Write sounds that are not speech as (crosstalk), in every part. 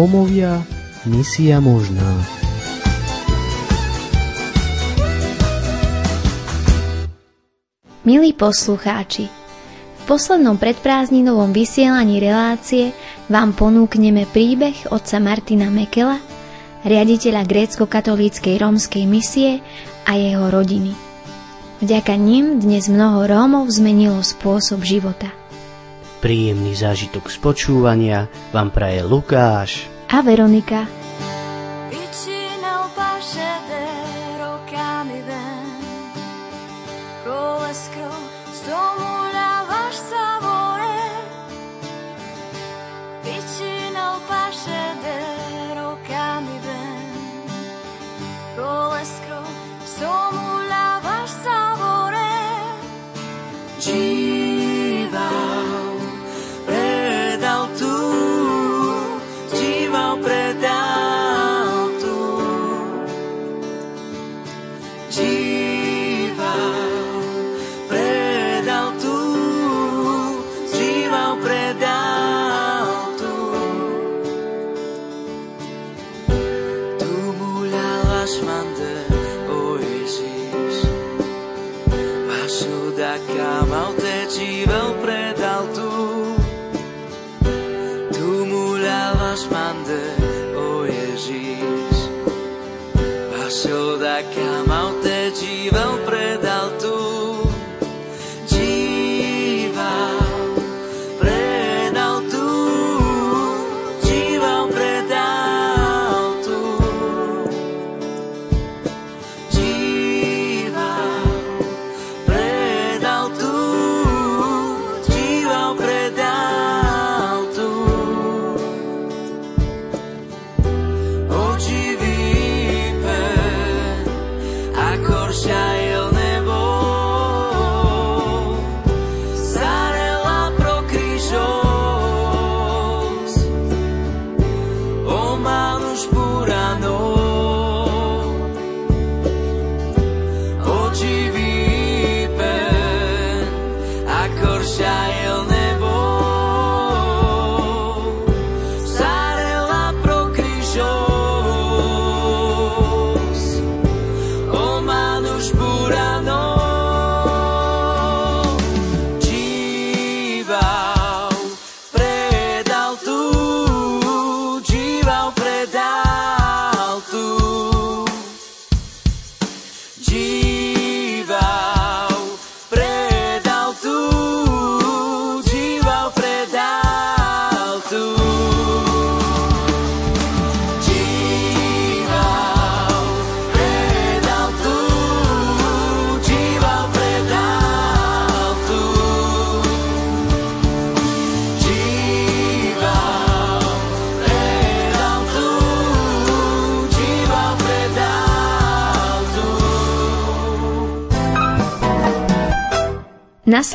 Rómovia, misia možná. Milí poslucháči, v poslednom predprázdninovom vysielaní relácie vám ponúkneme príbeh otca Martina Mekela, riaditeľa grécko-katolíckej rómskej misie a jeho rodiny. Vďaka ním dnes mnoho Rómov zmenilo spôsob života. Príjemný zážitok z počúvania vám praje Lukáš. A Veronika.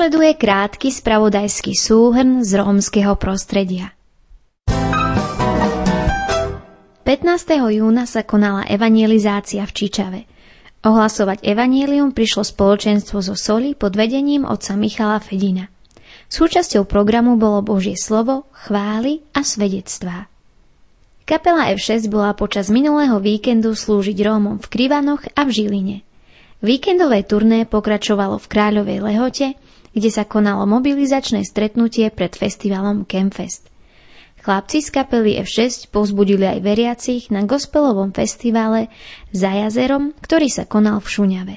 Nasleduje krátky spravodajský súhrn z rómskeho prostredia. 15. júna sa konala evangelizácia v Čičave. Ohlasovať evanílium prišlo spoločenstvo zo Soli pod vedením otca Michala Fedina. Súčasťou programu bolo Božie slovo, chvály a svedectvá. Kapela F6 bola počas minulého víkendu slúžiť Rómom v Krivanoch a v Žiline. Víkendové turné pokračovalo v Kráľovej Lehote, kde sa konalo mobilizačné stretnutie pred festivalom Campfest. Chlapci z kapely F6 povzbudili aj veriacich na gospelovom festivale za jazerom, ktorý sa konal v Šuňave.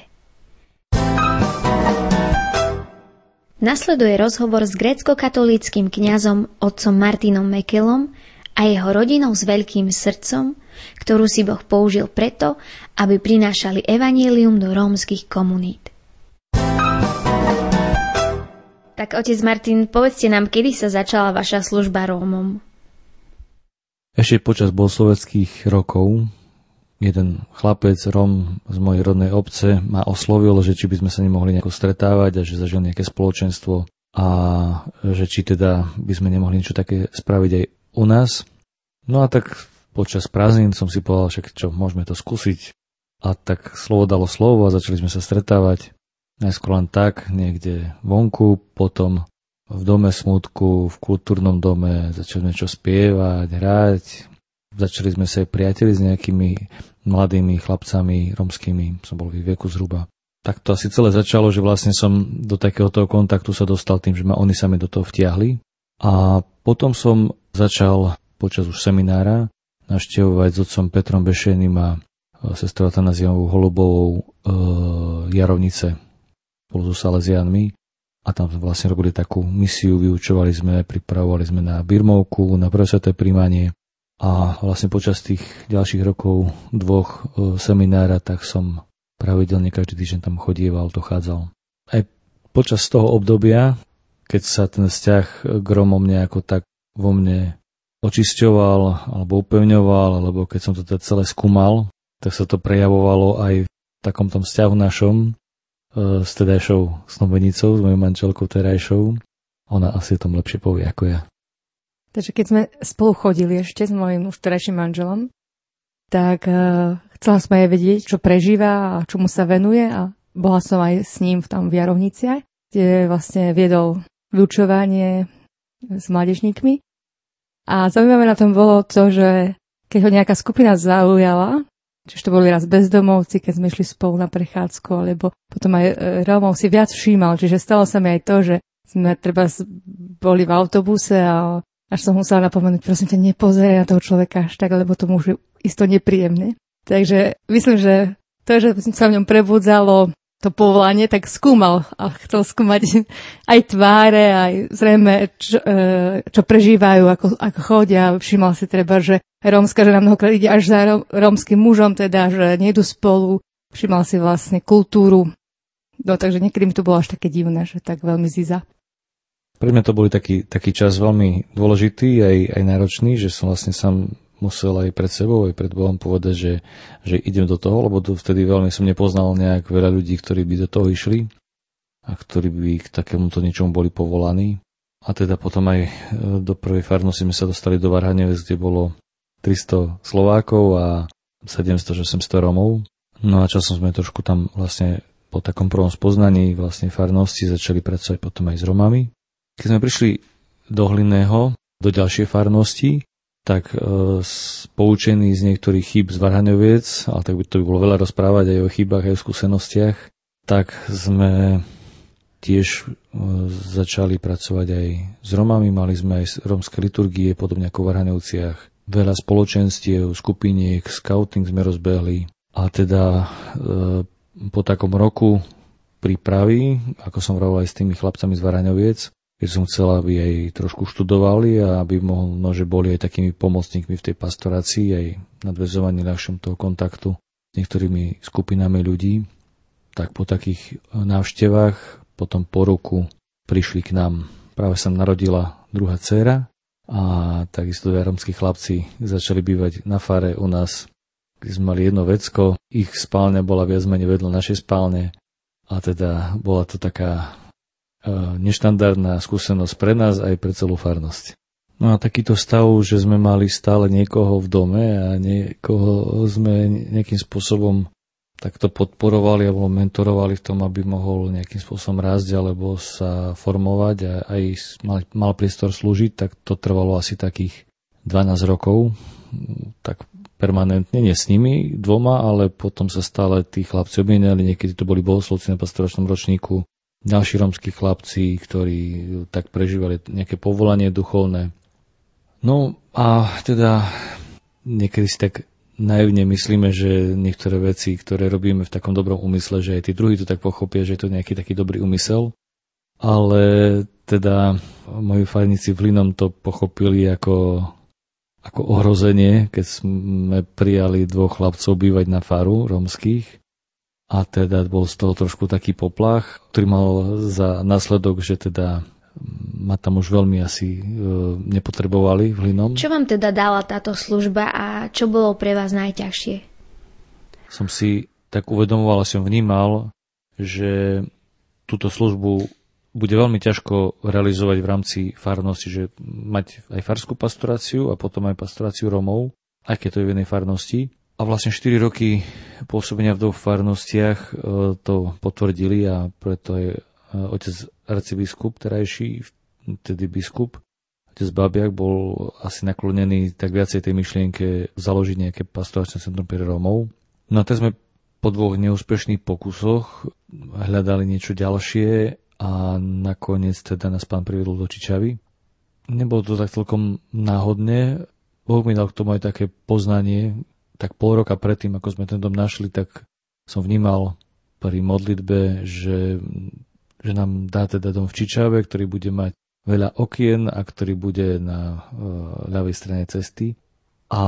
Nasleduje rozhovor s grécko-katolíckým kňazom otcom Martinom Mekelom a jeho rodinou s veľkým srdcom, ktorú si Boh použil preto, aby prinášali evanílium do rómskych komunít. Tak otec Martin, povedzte nám, kedy sa začala vaša služba Rómom? Ešte počas bolsoveckých rokov jeden chlapec, Rom z mojej rodnej obce, ma oslovil, že či by sme sa nemohli nejako stretávať a že zažil nejaké spoločenstvo a že či teda by sme nemohli niečo také spraviť aj u nás. No a tak počas prázdnin som si povedal, však čo, môžeme to skúsiť. A tak slovo dalo slovo a začali sme sa stretávať. Najskôr len tak, niekde vonku, potom v dome smutku, v kultúrnom dome, začali niečo spievať, hrať. Začali sme sa aj priateli s nejakými mladými chlapcami romskými, som bol v veku zhruba. Tak to asi celé začalo, že vlastne som do takéhoto kontaktu sa dostal tým, že ma oni sami do toho vtiahli. A potom som začal počas už seminára navštevovať s otcom Petrom Bešenim a e, sestrou Atanaziovou Holubovou e, Jarovnice spolu so Salesianmi. A tam sme vlastne robili takú misiu, vyučovali sme, pripravovali sme na Birmovku, na prvé príjmanie a vlastne počas tých ďalších rokov dvoch e, seminára, tak som pravidelne každý týždeň tam chodieval, dochádzal. Aj počas toho obdobia, keď sa ten vzťah k nejako tak vo mne očisťoval alebo upevňoval, alebo keď som to teda celé skúmal, tak sa to prejavovalo aj v takom tom vzťahu našom s tedajšou snobenicou, s mojou manželkou terajšou. Ona asi o tom lepšie povie ako ja. Takže keď sme spolu chodili ešte s mojim už terajším manželom, tak uh, chcela som aj vedieť, čo prežíva a čomu sa venuje a bola som aj s ním v tam v Jarovniciach, kde vlastne viedol vyučovanie s mládežníkmi. A zaujímavé na tom bolo to, že keď ho nejaká skupina zaujala, čiže to boli raz bezdomovci, keď sme išli spolu na prechádzku, alebo potom aj e, Rómov si viac všímal, čiže stalo sa mi aj to, že sme treba boli v autobuse a až som musela napomenúť, prosím ťa, nepozeraj na toho človeka až tak, lebo to môže isto nepríjemne. Takže myslím, že to, že sa v ňom prebudzalo to povolanie, tak skúmal a chcel skúmať (laughs) aj tváre, aj zrejme, čo, e, čo prežívajú, ako, ako chodia. Všimol si treba, že rómska žena mnohokrát ide až za rómskym mužom, teda, že nejdu spolu. Všimol si vlastne kultúru. No takže niekedy mi to bolo až také divné, že tak veľmi ziza. Pre mňa to boli taký, taký čas veľmi dôležitý, aj, aj náročný, že som vlastne sám musel aj pred sebou, aj pred Bohom povedať, že, že idem do toho, lebo to vtedy veľmi som nepoznal nejak veľa ľudí, ktorí by do toho išli a ktorí by k takémuto ničomu boli povolaní. A teda potom aj e, do prvej farnosti sme sa dostali do Varhanevec, kde bolo 300 Slovákov a 700-800 Romov. No a časom sme trošku tam vlastne po takom prvom spoznaní vlastne farnosti začali pracovať potom aj s Romami. Keď sme prišli do Hlinného, do ďalšej farnosti, tak e, poučený z niektorých chýb z Varhaňoviec, ale tak by to by bolo veľa rozprávať aj o chybách, aj o skúsenostiach, tak sme tiež e, začali pracovať aj s Romami, mali sme aj romské liturgie, podobne ako v Varhaňovciach. Veľa spoločenstiev, skupiniek, scouting sme rozbehli a teda e, po takom roku prípravy, ako som hovoril aj s tými chlapcami z Varaňoviec, keď som chcel, aby aj trošku študovali a aby možno, že boli aj takými pomocníkmi v tej pastorácii, aj nadvezovaní ľahšom toho kontaktu s niektorými skupinami ľudí, tak po takých návštevách, potom po roku prišli k nám. Práve sa narodila druhá dcéra a takisto dve romskí chlapci začali bývať na fare u nás, kde sme mali jedno vecko, ich spálňa bola viac menej vedľa našej spálne a teda bola to taká neštandardná skúsenosť pre nás aj pre celú farnosť. No a takýto stav, že sme mali stále niekoho v dome a niekoho sme nejakým spôsobom takto podporovali alebo mentorovali v tom, aby mohol nejakým spôsobom rásť alebo sa formovať a aj mal, mal priestor slúžiť, tak to trvalo asi takých 12 rokov, tak permanentne, nie s nimi dvoma, ale potom sa stále tí chlapci obmieniali, niekedy to boli bohoslovci na pastoračnom ročníku, ďalší romskí chlapci, ktorí tak prežívali nejaké povolanie duchovné. No a teda niekedy si tak naivne myslíme, že niektoré veci, ktoré robíme v takom dobrom úmysle, že aj tí druhí to tak pochopia, že je to nejaký taký dobrý úmysel. Ale teda moji farníci v Linom to pochopili ako, ako ohrozenie, keď sme prijali dvoch chlapcov bývať na faru romských a teda bol z toho trošku taký poplach, ktorý mal za následok, že teda ma tam už veľmi asi e, nepotrebovali v Hlinom. Čo vám teda dala táto služba a čo bolo pre vás najťažšie? Som si tak uvedomoval a som vnímal, že túto službu bude veľmi ťažko realizovať v rámci farnosti, že mať aj farskú pastoráciu a potom aj pastoráciu Romov, aj keď to je v jednej farnosti. A vlastne 4 roky pôsobenia v dvoch farnostiach e, to potvrdili a preto je e, otec arcibiskup terajší, tedy biskup, Otec Babiak bol asi naklonený tak viacej tej myšlienke založiť nejaké pastoračné centrum pre Rómov. No a teraz sme po dvoch neúspešných pokusoch hľadali niečo ďalšie a nakoniec teda nás pán privedol do Čičavy. Nebolo to tak celkom náhodne. Boh mi dal k tomu aj také poznanie. Tak pol roka predtým, ako sme ten dom našli, tak som vnímal pri modlitbe, že, že nám dá teda dom v Čičave, ktorý bude mať veľa okien a ktorý bude na uh, ľavej strane cesty. A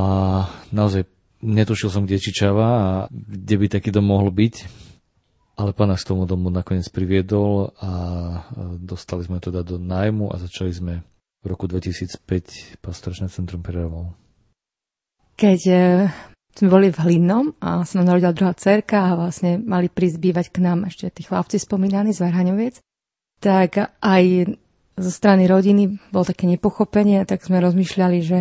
naozaj netušil som, kde Čičava a kde by taký dom mohol byť. Ale pán nás k tomu domu nakoniec priviedol a dostali sme teda do nájmu a začali sme v roku 2005 pastoračné centrum pre Romov. Keď e, sme boli v Hlinnom a sa nám narodila druhá cerka a vlastne mali prísť k nám ešte tí chlapci spomínaní z Varhaňoviec, tak aj zo strany rodiny bolo také nepochopenie, tak sme rozmýšľali, že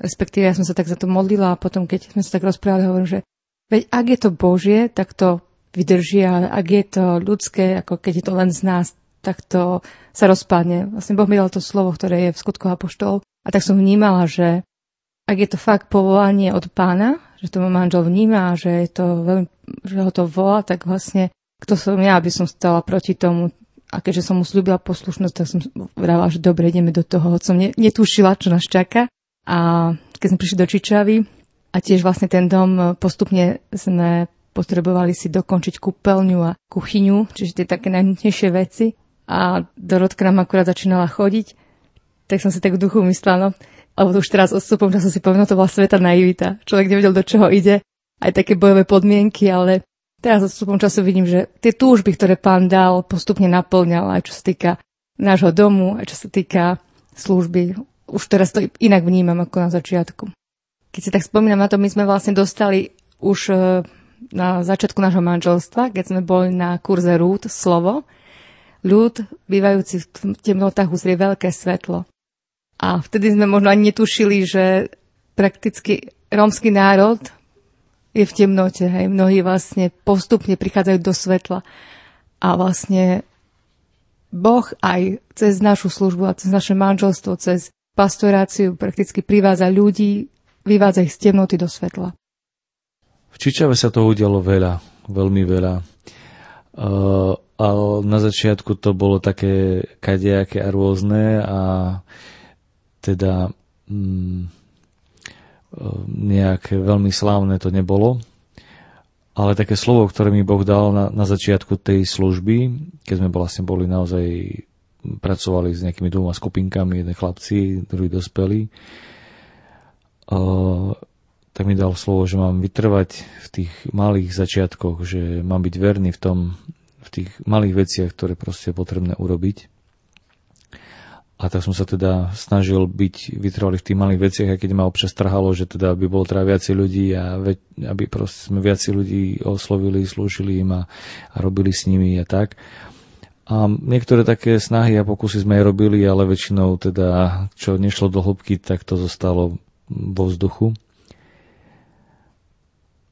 respektíve ja som sa tak za to modlila a potom, keď sme sa tak rozprávali, hovorím, že veď ak je to Božie, tak to vydrží, ale ak je to ľudské, ako keď je to len z nás, tak to sa rozpadne. Vlastne Boh mi dal to slovo, ktoré je v skutku apoštol a tak som vnímala, že ak je to fakt povolanie od pána, že to manžel vníma že, je to veľmi, že ho to volá, tak vlastne kto som ja, aby som stala proti tomu. A keďže som mu slúbila poslušnosť, tak som vravela, že dobre, ideme do toho. Som netušila, čo nás čaká. A keď sme prišli do Čičavy a tiež vlastne ten dom postupne sme potrebovali si dokončiť kúpeľňu a kuchyňu, čiže tie také najnutnejšie veci. A Dorotka nám akurát začínala chodiť, tak som si tak v duchu myslela, no, alebo už teraz odstupom času si povedal, no to bola sveta naivita. Človek nevedel, do čoho ide, aj také bojové podmienky, ale teraz odstupom času vidím, že tie túžby, ktoré pán dal, postupne naplňal, aj čo sa týka nášho domu, aj čo sa týka služby. Už teraz to inak vnímam ako na začiatku. Keď si tak spomínam na to, my sme vlastne dostali už e, na začiatku nášho manželstva, keď sme boli na kurze Rúd, slovo, ľud, bývajúci v temnotách, uzrie veľké svetlo. A vtedy sme možno ani netušili, že prakticky rómsky národ je v temnote. Hej. Mnohí vlastne postupne prichádzajú do svetla. A vlastne Boh aj cez našu službu a cez naše manželstvo, cez pastoráciu prakticky privádza ľudí, vyvádza ich z temnoty do svetla. V Čičave sa toho udialo veľa, veľmi veľa. Uh, ale na začiatku to bolo také kadejaké a rôzne a teda mm, nejak veľmi slávne to nebolo. Ale také slovo, ktoré mi Boh dal na, na začiatku tej služby, keď sme vlastne boli naozaj, pracovali s nejakými dvoma skupinkami, jeden chlapci, druhý dospelí, uh, tak mi dal slovo, že mám vytrvať v tých malých začiatkoch, že mám byť verný v tom, v tých malých veciach, ktoré proste je potrebné urobiť. A tak som sa teda snažil byť vytrvalý v tých malých veciach, aj keď ma občas trhalo, že teda by bolo teda viacej ľudí a ve, aby proste sme viacej ľudí oslovili, slúžili im a, a robili s nimi a tak. A niektoré také snahy a pokusy sme aj robili, ale väčšinou teda, čo nešlo do hĺbky, tak to zostalo vo vzduchu.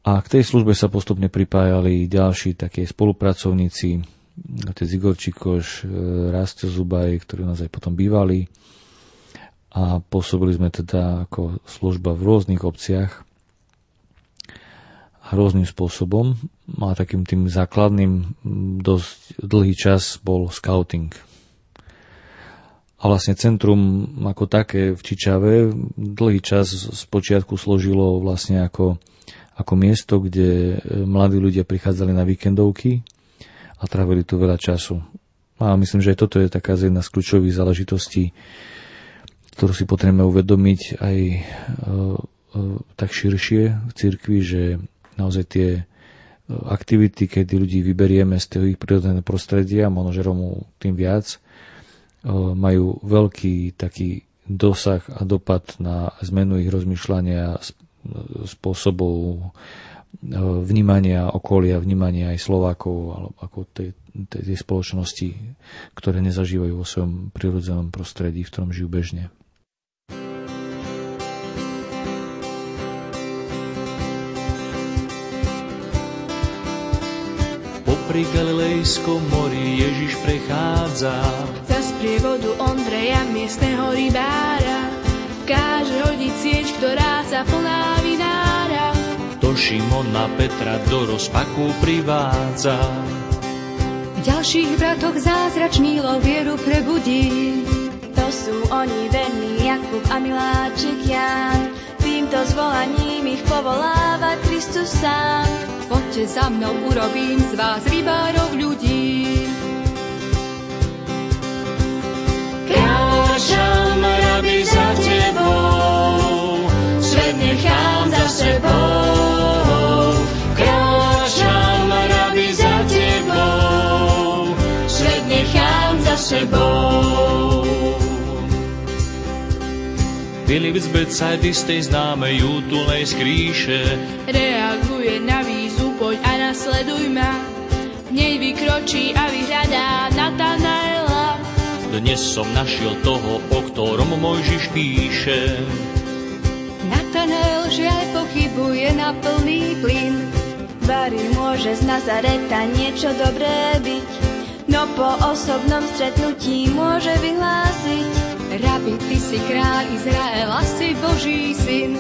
A k tej službe sa postupne pripájali ďalší také spolupracovníci, otec Igor Čikoš, e, Rasto Zubaj, ktorí nás aj potom bývali. A pôsobili sme teda ako služba v rôznych obciach a rôznym spôsobom. A takým tým základným dosť dlhý čas bol scouting. A vlastne centrum ako také v Čičave dlhý čas z počiatku složilo vlastne ako ako miesto, kde e, mladí ľudia prichádzali na víkendovky a trávili tu veľa času. A myslím, že aj toto je taká jedna z kľúčových záležitostí, ktorú si potrebujeme uvedomiť aj e, e, tak širšie v cirkvi, že naozaj tie e, aktivity, kedy ľudí vyberieme z toho ich prírodného prostredia, možno že Romu tým viac, e, majú veľký taký dosah a dopad na zmenu ich rozmýšľania, spôsobov e, vnímania okolia, vnímania aj Slovákov alebo ako tej, tej, tej spoločnosti, ktoré nezažívajú vo svojom prirodzenom prostredí, v ktorom žijú bežne. Popri Galilejskom mori Ježiš prechádza. Cez prievodu Ondreja, miestneho rybára. Káže hodiť sieť, ktorá sa plná vinára. Šimona Petra do rozpaku privádza. V ďalších bratoch zázračný lov vieru prebudí. To sú oni verní Jakub a Miláčik Jan. Týmto zvolaním ich povoláva Kristus sám. Poďte za mnou, urobím z vás rybárov ľudí. Kráčam, rabi za tebou, svet nechám za sebou. Sebou. Filip z Becajdy z tej známej útulnej skríše Reaguje na výzvu, poď a nasleduj ma. Nej vykročí a vyhľadá Natanaela. Dnes som našiel toho, o ktorom Mojžiš píše. Natanael žiaľ pochybuje na plný plyn. Bari môže z Nazareta niečo dobré byť, no po osobnom stretnutí môže vyhlásiť. Rabi, ty si kráľ Izraela, si Boží syn.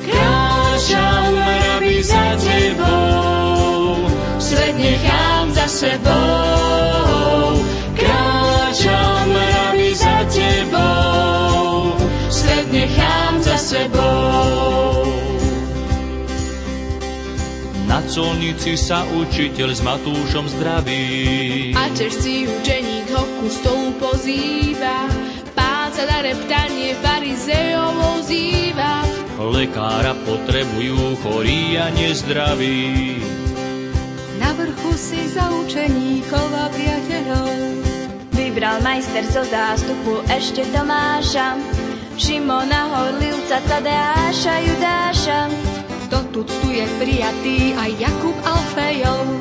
Kráčam, rabi, za tebou, svet nechám za sebou. Kráčam, rabi, za tebou, svet nechám za sebou. Colnici sa učiteľ s Matúšom zdraví. A čerstvý učeník ho ku stolu pozýva. Pán sa na reptanie farizejov ozýva. Lekára potrebujú chorí a nezdraví. Na vrchu si za učeníkov a priateľov. Vybral majster zo zástupu ešte Tomáša, Šimona Horlivca, Tadeáša, Judáša. Tu je prijatý aj Jakub Alfejov.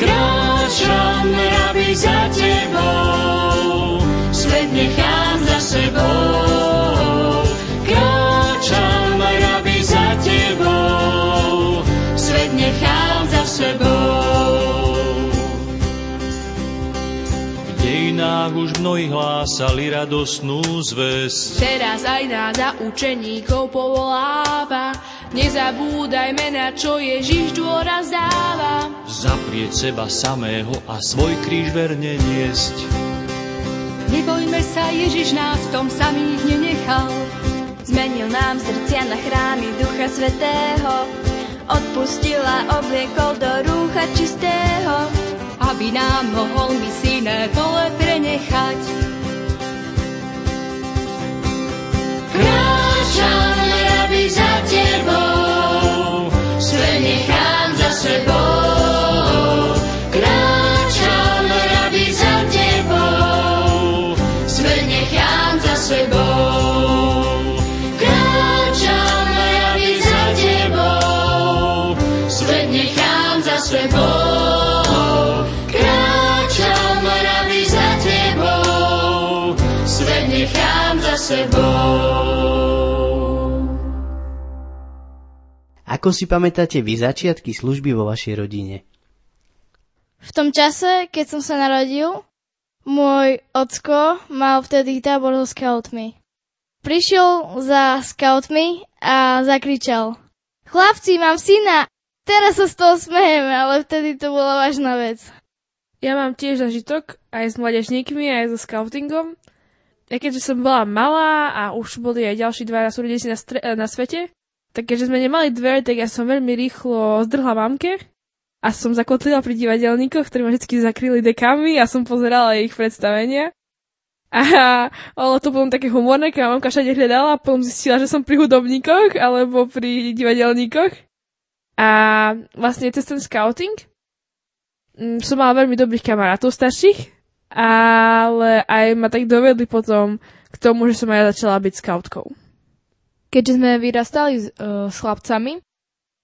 Kráčam, rabi, za tebou, svet nechám za sebou. Kráčam, rabi, za tebou, svet nechám za sebou. Dejinách už mnohí hlásali radosnú zväz. Teraz aj nás za učeníkov povoláva. Nezabúdajme na čo Ježiš dôraz dáva. Zaprieť seba samého a svoj kríž verne niesť. Nebojme sa, Ježiš nás v tom samých nenechal. Zmenil nám srdcia na chrámy Ducha Svetého, odpustil a obliekol do rúcha čistého. Aby nám mohol mi syné pole prenechať. Kráčam, rabi, za tebou, svet nechám za sebou. Ako si pamätáte vy začiatky služby vo vašej rodine? V tom čase, keď som sa narodil, môj ocko mal vtedy tábor so scoutmi. Prišiel za scoutmi a zakričal Chlapci, mám syna! Teraz sa z toho smejeme, ale vtedy to bola vážna vec. Ja mám tiež zažitok aj s mladežníkmi, aj so scoutingom. Ja keďže som bola malá a už boli aj ďalší dva súrodení na, stre- na svete, tak keďže sme nemali dvere, tak ja som veľmi rýchlo zdrhla mamke a som zakotlila pri divadelníkoch, ktorí ma vždy zakryli dekami a som pozerala ich predstavenia. A (laughs) bolo to potom také humorné, keď ma mamka všade hľadala a potom zistila, že som pri hudobníkoch alebo pri divadelníkoch. A vlastne cez ten scouting mm, som mala veľmi dobrých kamarátov starších, ale aj ma tak dovedli potom k tomu, že som aj začala byť scoutkou. Keďže sme vyrastali s, uh, s chlapcami,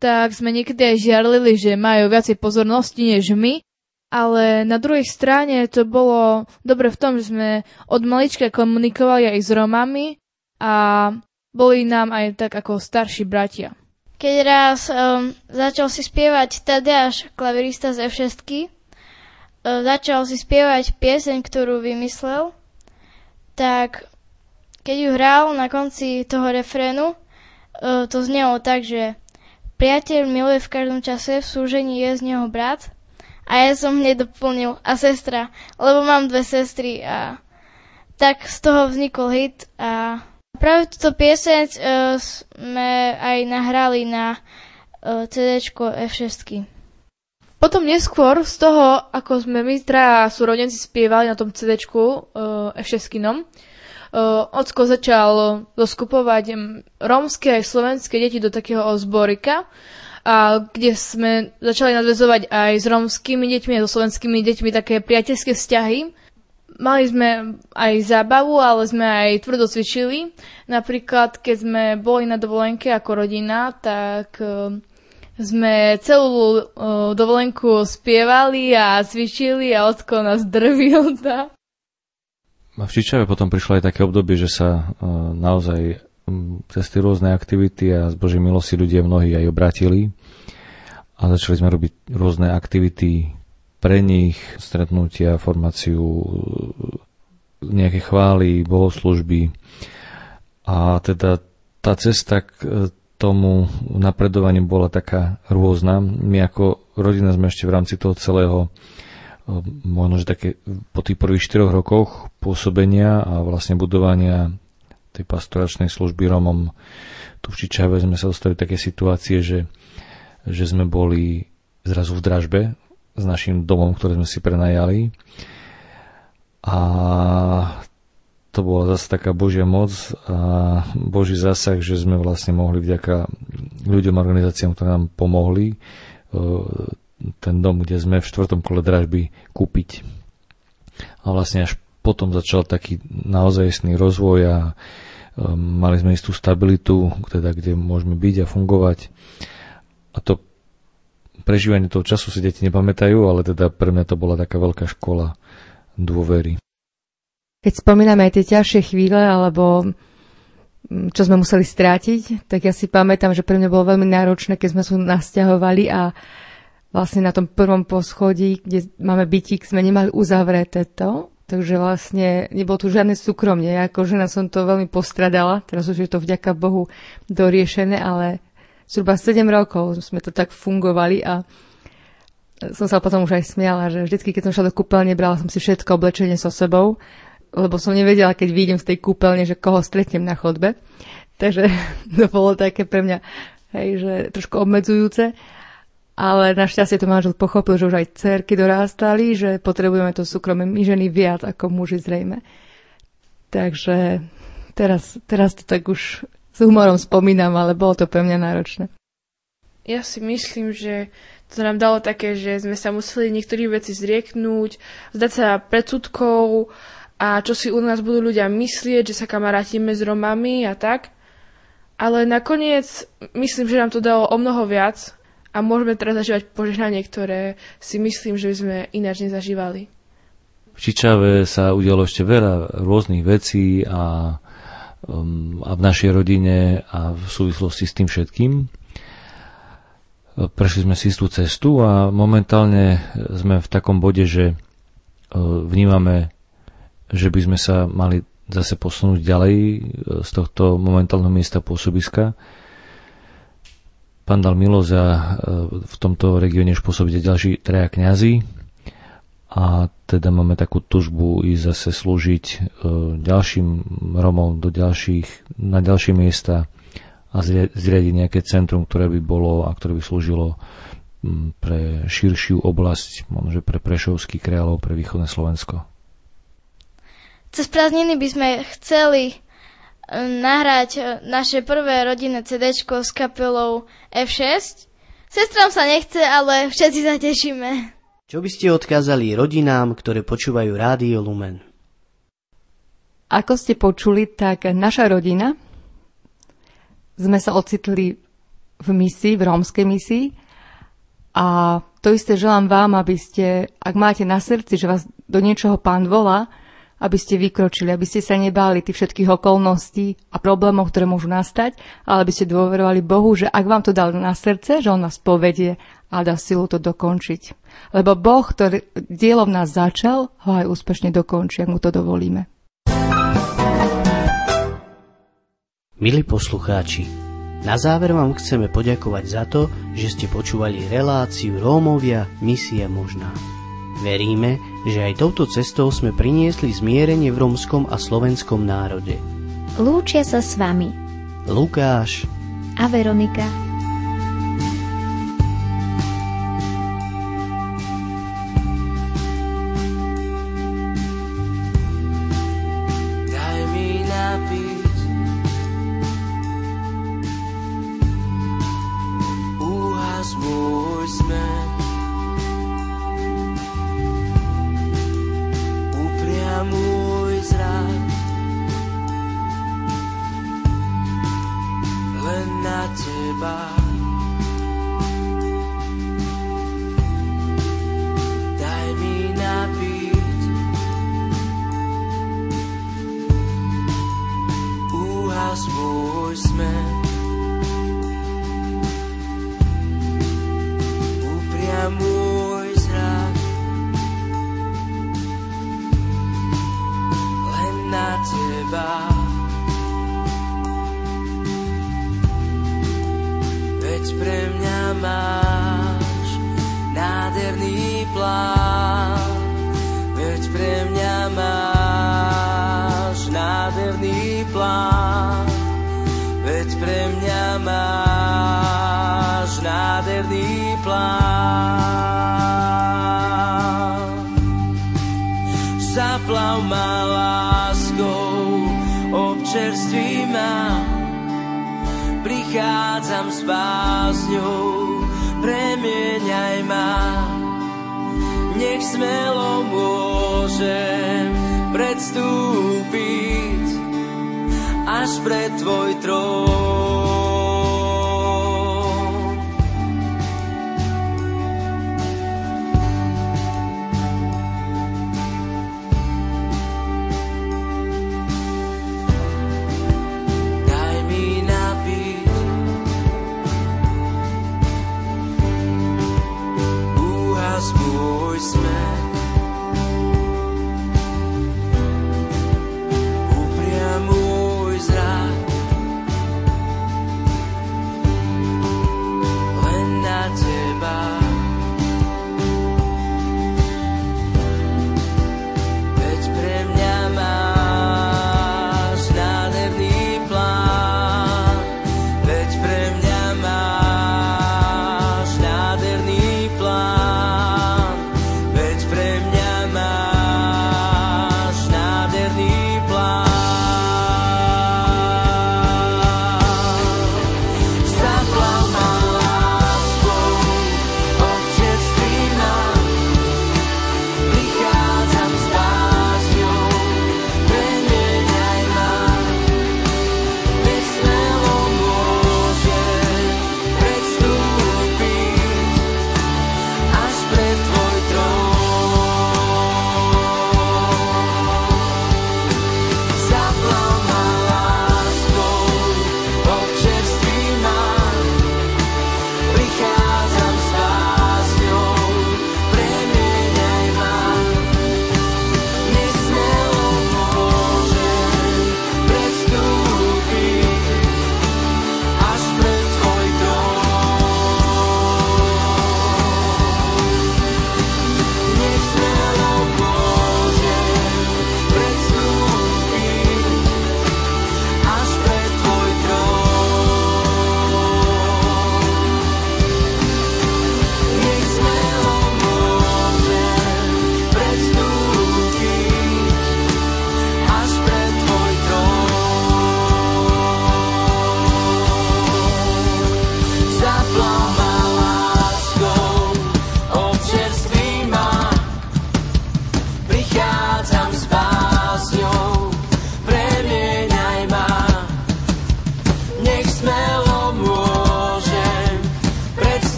tak sme niekedy aj žiarlili, že majú viacej pozornosti než my, ale na druhej strane to bolo dobre v tom, že sme od malička komunikovali aj s Romami a boli nám aj tak ako starší bratia. keď raz um, začal si spievať Tadeáš, klavirista z F6, um, začal si spievať pieseň, ktorú vymyslel, tak keď ju hral na konci toho refrénu, uh, to znelo tak, že priateľ miluje v každom čase, v súžení je z neho brat. A ja som hneď doplnil a sestra, lebo mám dve sestry a tak z toho vznikol hit a Práve túto pieseň uh, sme aj nahrali na e, CD F6. Potom neskôr z toho, ako sme my traja súrodenci spievali na tom CD uh, F6, uh, Ocko začal zoskupovať rómske aj slovenské deti do takého zborika, a kde sme začali nadvezovať aj s rómskymi deťmi a so slovenskými deťmi také priateľské vzťahy Mali sme aj zábavu, ale sme aj tvrdo cvičili. Napríklad, keď sme boli na dovolenke ako rodina, tak e, sme celú e, dovolenku spievali a cvičili a Ocko nás drvil. (laughs) Tá. A v Čičave potom prišlo aj také obdobie, že sa e, naozaj cez tie rôzne aktivity a z Božej milosti ľudia mnohí aj obratili a začali sme robiť rôzne aktivity pre nich stretnutia, formáciu, nejaké chvály, bohoslužby. A teda tá cesta k tomu napredovaniu bola taká rôzna. My ako rodina sme ešte v rámci toho celého možno, že také po tých prvých 4 rokoch pôsobenia a vlastne budovania tej pastoračnej služby Romom tu v Čičave sme sa dostali také situácie, že, že sme boli zrazu v dražbe s našim domom, ktorý sme si prenajali. A to bola zase taká Božia moc a Boží zásah, že sme vlastne mohli vďaka ľuďom, organizáciám, ktoré nám pomohli, e, ten dom, kde sme v štvrtom kole dražby kúpiť. A vlastne až potom začal taký naozajstný rozvoj a e, mali sme istú stabilitu, teda kde môžeme byť a fungovať. A to prežívanie toho času si deti nepamätajú, ale teda pre mňa to bola taká veľká škola dôvery. Keď spomíname aj tie ťažšie chvíle, alebo mm, čo sme museli strátiť, tak ja si pamätám, že pre mňa bolo veľmi náročné, keď sme sa nasťahovali a vlastne na tom prvom poschodí, kde máme bytík, sme nemali uzavreté to, takže vlastne nebolo tu žiadne súkromie. Ja ako žena som to veľmi postradala, teraz už je to vďaka Bohu doriešené, ale zhruba 7 rokov sme to tak fungovali a som sa potom už aj smiala, že vždy, keď som šla do kúpeľne, brala som si všetko oblečenie so sebou, lebo som nevedela, keď vyjdem z tej kúpeľne, že koho stretnem na chodbe. Takže (laughs) to bolo také pre mňa hej, že trošku obmedzujúce. Ale našťastie to manžel pochopil, že už aj cerky dorástali, že potrebujeme to súkromie my ženy viac ako muži zrejme. Takže teraz, teraz to tak už s humorom spomínam, ale bolo to pre mňa náročné. Ja si myslím, že to nám dalo také, že sme sa museli niektorých veci zrieknúť, zdať sa predsudkov a čo si u nás budú ľudia myslieť, že sa kamarátime s Romami a tak. Ale nakoniec myslím, že nám to dalo o mnoho viac a môžeme teraz zažívať požehnanie, ktoré si myslím, že by sme ináč nezažívali. V Čičave sa udialo ešte veľa rôznych vecí a Um, a v našej rodine a v súvislosti s tým všetkým. Prešli sme si tú cestu a momentálne sme v takom bode, že uh, vnímame, že by sme sa mali zase posunúť ďalej uh, z tohto momentálneho miesta pôsobiska. Pán dal milosť a uh, v tomto regióne už pôsobiť ďalší traja kňazi, a teda máme takú tužbu ísť zase slúžiť e, ďalším Romom do ďalších, na ďalšie miesta a zriadiť nejaké centrum, ktoré by bolo a ktoré by slúžilo pre širšiu oblasť, možno pre Prešovský kráľov, pre východné Slovensko. Cez prázdniny by sme chceli e, nahrať e, naše prvé rodinné CD s kapelou F6. Sestram sa nechce, ale všetci sa tešíme. Čo by ste odkázali rodinám, ktoré počúvajú Rádio Lumen? Ako ste počuli, tak naša rodina sme sa ocitli v misii, v rómskej misii a to isté želám vám, aby ste, ak máte na srdci, že vás do niečoho pán volá, aby ste vykročili, aby ste sa nebáli tých všetkých okolností a problémov, ktoré môžu nastať, ale aby ste dôverovali Bohu, že ak vám to dal na srdce, že On vás povedie a dá silu to dokončiť. Lebo Boh, ktorý dielo v nás začal, ho aj úspešne dokončí, ak mu to dovolíme. Milí poslucháči, na záver vám chceme poďakovať za to, že ste počúvali reláciu Rómovia Misie možná. Veríme, že aj touto cestou sme priniesli zmierenie v rómskom a slovenskom národe. Lúčia sa s vami Lukáš a Veronika. Až pred